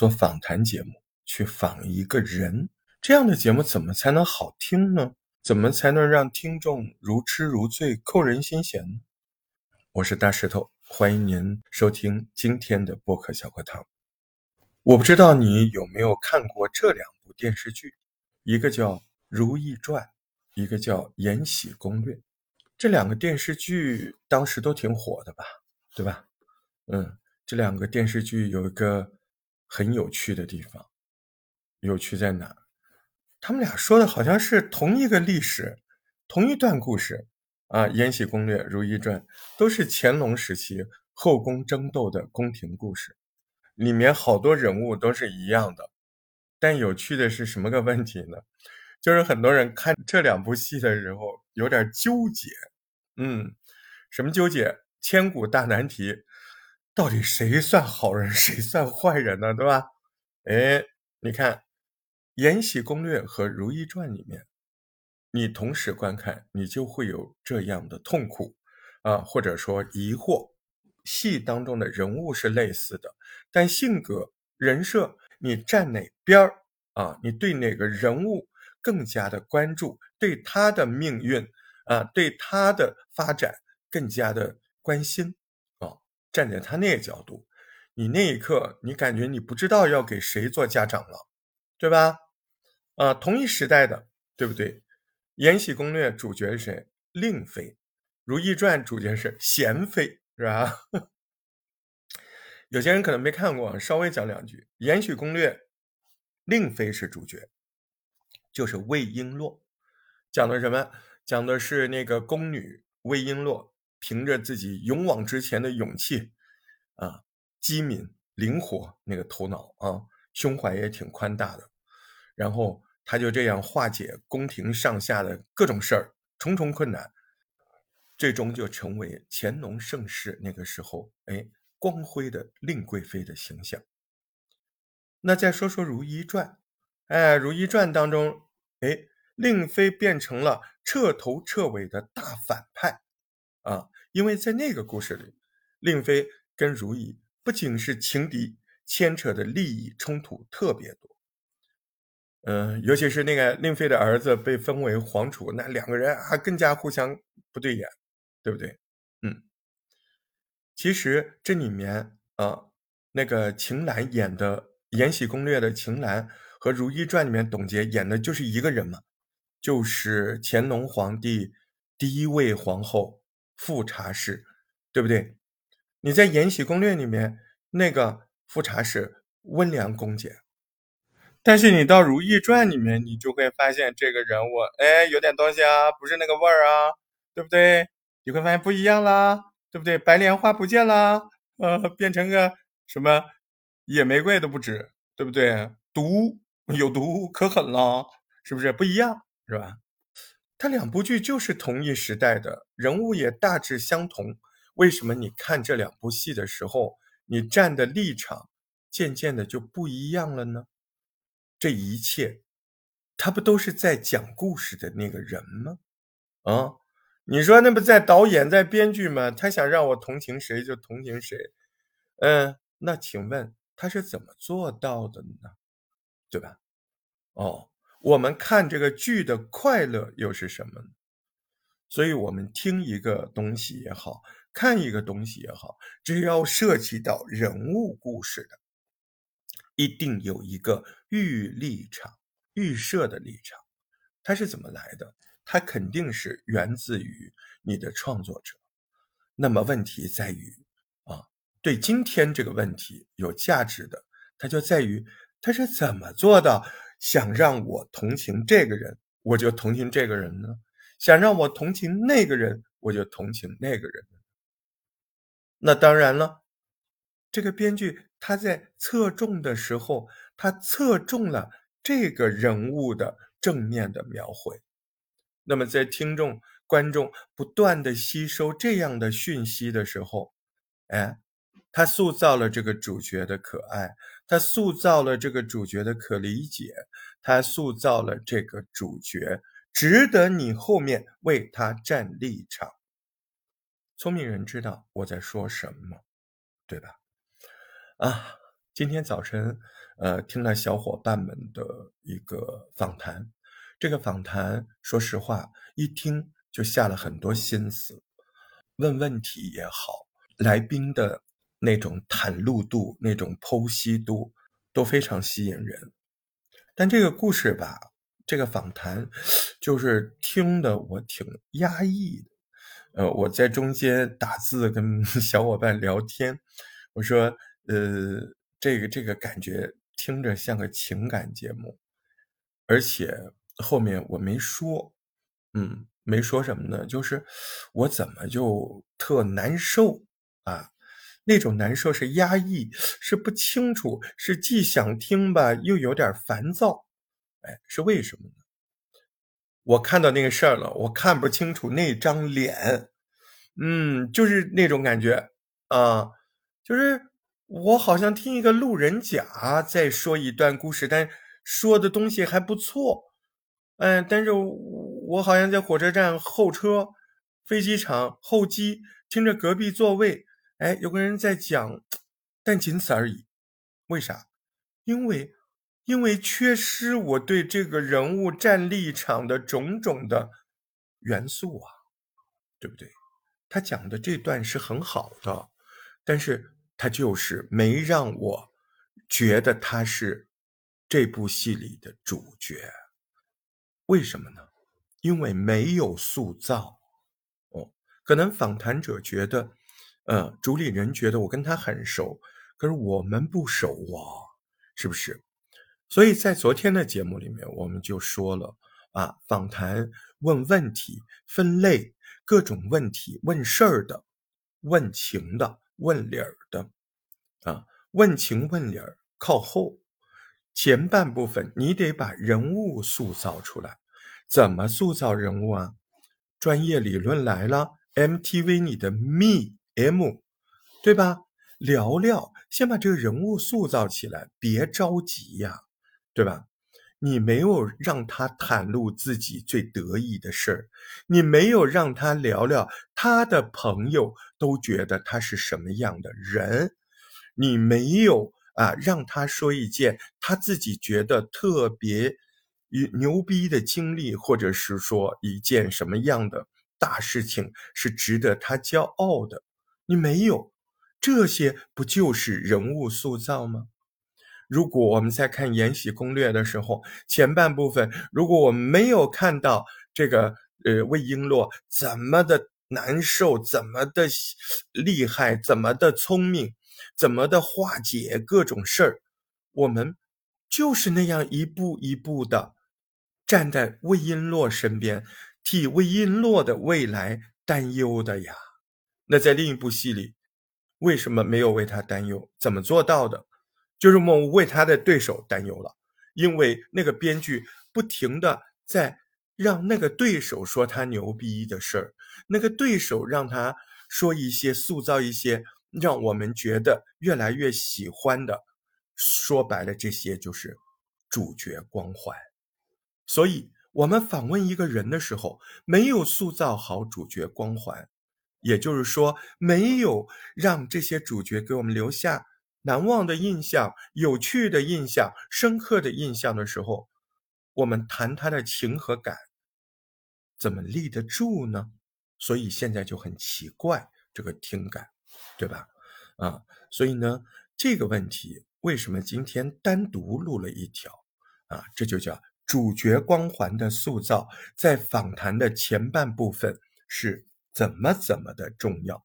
做访谈节目，去访一个人，这样的节目怎么才能好听呢？怎么才能让听众如痴如醉、扣人心弦呢？我是大石头，欢迎您收听今天的播客小课堂。我不知道你有没有看过这两部电视剧，一个叫《如懿传》，一个叫《延禧攻略》。这两个电视剧当时都挺火的吧？对吧？嗯，这两个电视剧有一个很有趣的地方，有趣在哪？他们俩说的好像是同一个历史，同一段故事。啊，《延禧攻略》《如懿传》都是乾隆时期后宫争斗的宫廷故事，里面好多人物都是一样的。但有趣的是什么个问题呢？就是很多人看这两部戏的时候有点纠结。嗯，什么纠结？千古大难题，到底谁算好人，谁算坏人呢？对吧？哎，你看《延禧攻略》和《如懿传》里面。你同时观看，你就会有这样的痛苦，啊，或者说疑惑。戏当中的人物是类似的，但性格、人设，你站哪边儿啊？你对哪个人物更加的关注？对他的命运啊，对他的发展更加的关心？站在他那个角度，你那一刻，你感觉你不知道要给谁做家长了，对吧？啊，同一时代的，对不对？《延禧攻略》主角是谁？令妃，《如懿传》主角是娴妃，是吧？有些人可能没看过，稍微讲两句。《延禧攻略》，令妃是主角，就是魏璎珞，讲的什么？讲的是那个宫女魏璎珞，凭着自己勇往直前的勇气，啊，机敏灵活，那个头脑啊，胸怀也挺宽大的，然后。他就这样化解宫廷上下的各种事儿，重重困难，最终就成为乾隆盛世那个时候哎光辉的令贵妃的形象。那再说说《如懿传》，哎，《如懿传》当中，哎，令妃变成了彻头彻尾的大反派啊，因为在那个故事里，令妃跟如懿不仅是情敌，牵扯的利益冲突特别多。嗯，尤其是那个令妃的儿子被封为皇储，那两个人还更加互相不对眼，对不对？嗯，其实这里面啊，那个秦岚演的《延禧攻略》的秦岚和《如懿传》里面董洁演的就是一个人嘛，就是乾隆皇帝第一位皇后富察氏，对不对？你在《延禧攻略》里面那个富察氏温良恭俭。但是你到《如懿传》里面，你就会发现这个人物，哎，有点东西啊，不是那个味儿啊，对不对？你会发现不一样啦，对不对？白莲花不见啦，呃，变成个什么野玫瑰都不止，对不对？毒有毒，可狠了，是不是不一样？是吧？他两部剧就是同一时代的人物，也大致相同。为什么你看这两部戏的时候，你站的立场渐渐的就不一样了呢？这一切，他不都是在讲故事的那个人吗？啊，你说那不在导演在编剧吗？他想让我同情谁就同情谁，嗯，那请问他是怎么做到的呢？对吧？哦，我们看这个剧的快乐又是什么？所以，我们听一个东西也好看一个东西也好，只要涉及到人物故事的。一定有一个预立场、预设的立场，它是怎么来的？它肯定是源自于你的创作者。那么问题在于啊，对今天这个问题有价值的，它就在于它是怎么做到想让我同情这个人，我就同情这个人呢？想让我同情那个人，我就同情那个人。那当然了，这个编剧。他在侧重的时候，他侧重了这个人物的正面的描绘。那么，在听众、观众不断的吸收这样的讯息的时候，哎，他塑造了这个主角的可爱，他塑造了这个主角的可理解，他塑造了这个主角值得你后面为他站立场。聪明人知道我在说什么，对吧？啊，今天早晨，呃，听了小伙伴们的一个访谈。这个访谈，说实话，一听就下了很多心思，问问题也好，来宾的那种袒露度、那种剖析度都非常吸引人。但这个故事吧，这个访谈，就是听的我挺压抑的。呃，我在中间打字跟 小伙伴聊天，我说，呃，这个这个感觉听着像个情感节目，而且。后面我没说，嗯，没说什么呢？就是我怎么就特难受啊？那种难受是压抑，是不清楚，是既想听吧，又有点烦躁。哎，是为什么呢？我看到那个事儿了，我看不清楚那张脸，嗯，就是那种感觉啊，就是我好像听一个路人甲在说一段故事，但说的东西还不错。嗯，但是我好像在火车站候车，飞机场候机，听着隔壁座位，哎，有个人在讲，但仅此而已。为啥？因为，因为缺失我对这个人物站立场的种种的元素啊，对不对？他讲的这段是很好的，但是他就是没让我觉得他是这部戏里的主角。为什么呢？因为没有塑造哦。可能访谈者觉得，呃，主理人觉得我跟他很熟，可是我们不熟啊，是不是？所以在昨天的节目里面，我们就说了啊，访谈问问题分类各种问题，问事儿的，问情的，问理儿的，啊，问情问理儿靠后，前半部分你得把人物塑造出来。怎么塑造人物啊？专业理论来了，MTV 你的 Me M，对吧？聊聊，先把这个人物塑造起来，别着急呀，对吧？你没有让他袒露自己最得意的事儿，你没有让他聊聊他的朋友都觉得他是什么样的人，你没有啊让他说一件他自己觉得特别。牛逼的经历，或者是说一件什么样的大事情是值得他骄傲的？你没有这些，不就是人物塑造吗？如果我们在看《延禧攻略》的时候，前半部分，如果我们没有看到这个呃魏璎珞怎么的难受，怎么的厉害，怎么的聪明，怎么的化解各种事儿，我们就是那样一步一步的。站在魏璎珞身边，替魏璎珞的未来担忧的呀。那在另一部戏里，为什么没有为他担忧？怎么做到的？就是我为他的对手担忧了，因为那个编剧不停的在让那个对手说他牛逼的事儿，那个对手让他说一些塑造一些让我们觉得越来越喜欢的。说白了，这些就是主角光环。所以，我们访问一个人的时候，没有塑造好主角光环，也就是说，没有让这些主角给我们留下难忘的印象、有趣的印象、深刻的印象的时候，我们谈他的情和感，怎么立得住呢？所以现在就很奇怪，这个听感，对吧？啊，所以呢，这个问题为什么今天单独录了一条？啊，这就叫。主角光环的塑造，在访谈的前半部分是怎么怎么的重要？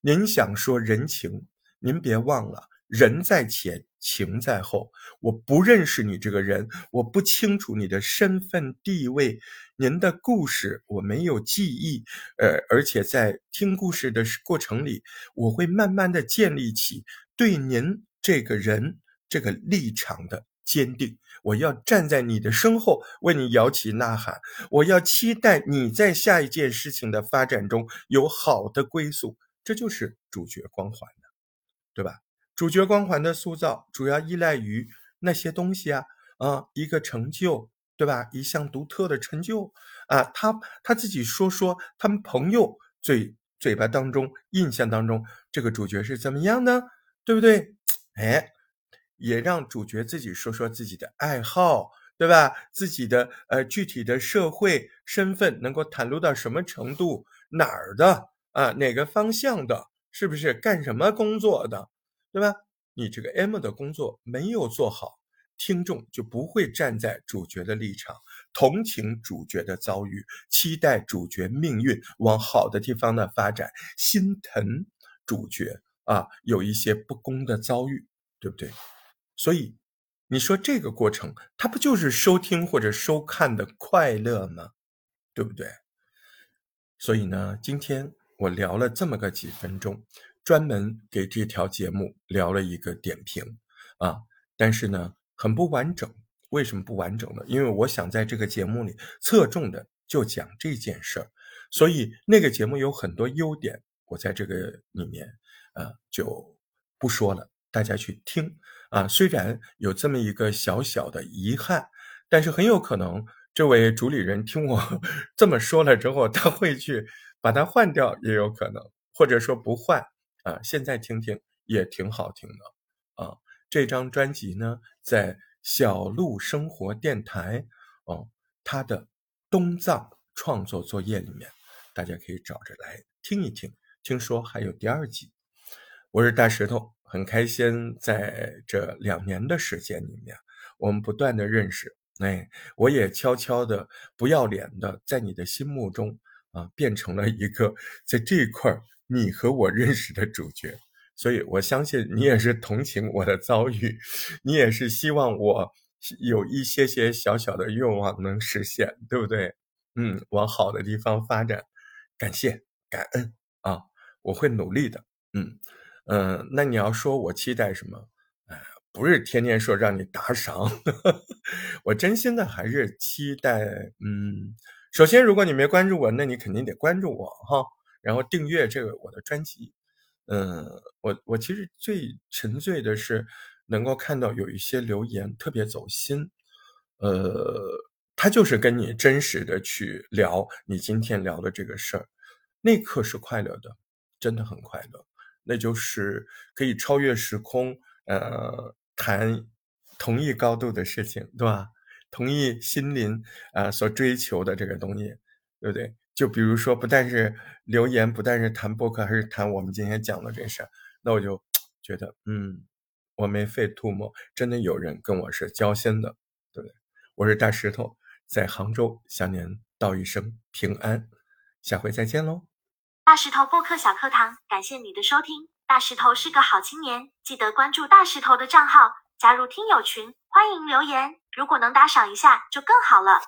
您想说人情，您别忘了，人在前，情在后。我不认识你这个人，我不清楚你的身份地位，您的故事我没有记忆。呃，而且在听故事的过程里，我会慢慢的建立起对您这个人这个立场的。坚定，我要站在你的身后，为你摇旗呐喊。我要期待你在下一件事情的发展中有好的归宿，这就是主角光环的，对吧？主角光环的塑造主要依赖于那些东西啊，啊，一个成就，对吧？一项独特的成就啊，他他自己说说他们朋友嘴嘴巴当中印象当中这个主角是怎么样呢？对不对？哎。也让主角自己说说自己的爱好，对吧？自己的呃具体的社会身份能够袒露到什么程度？哪儿的啊？哪个方向的？是不是干什么工作的？对吧？你这个 M 的工作没有做好，听众就不会站在主角的立场，同情主角的遭遇，期待主角命运往好的地方的发展，心疼主角啊有一些不公的遭遇，对不对？所以，你说这个过程，它不就是收听或者收看的快乐吗？对不对？所以呢，今天我聊了这么个几分钟，专门给这条节目聊了一个点评啊。但是呢，很不完整。为什么不完整呢？因为我想在这个节目里侧重的就讲这件事儿，所以那个节目有很多优点，我在这个里面啊就不说了，大家去听。啊，虽然有这么一个小小的遗憾，但是很有可能这位主理人听我 这么说了之后，他会去把它换掉，也有可能，或者说不换啊。现在听听也挺好听的啊。这张专辑呢，在小鹿生活电台哦，它的东藏创作作业里面，大家可以找着来听一听。听说还有第二季。我是大石头。很开心，在这两年的时间里面，我们不断的认识。哎，我也悄悄的、不要脸的，在你的心目中啊，变成了一个在这一块儿你和我认识的主角。所以我相信你也是同情我的遭遇，你也是希望我有一些些小小的愿望能实现，对不对？嗯，往好的地方发展，感谢感恩啊，我会努力的。嗯。嗯，那你要说我期待什么？哎，不是天天说让你打赏，我真心的还是期待。嗯，首先，如果你没关注我，那你肯定得关注我哈，然后订阅这个我的专辑。嗯，我我其实最沉醉的是能够看到有一些留言特别走心，呃，他就是跟你真实的去聊你今天聊的这个事儿，那刻是快乐的，真的很快乐。那就是可以超越时空，呃，谈同一高度的事情，对吧？同一心灵啊所追求的这个东西，对不对？就比如说，不但是留言，不但是谈博客，还是谈我们今天讲的这事儿，那我就 觉得，嗯，我没费吐沫，真的有人跟我是交心的，对不对？我是大石头，在杭州向您道一声平安，下回再见喽。大石头播客小课堂，感谢你的收听。大石头是个好青年，记得关注大石头的账号，加入听友群，欢迎留言。如果能打赏一下，就更好了。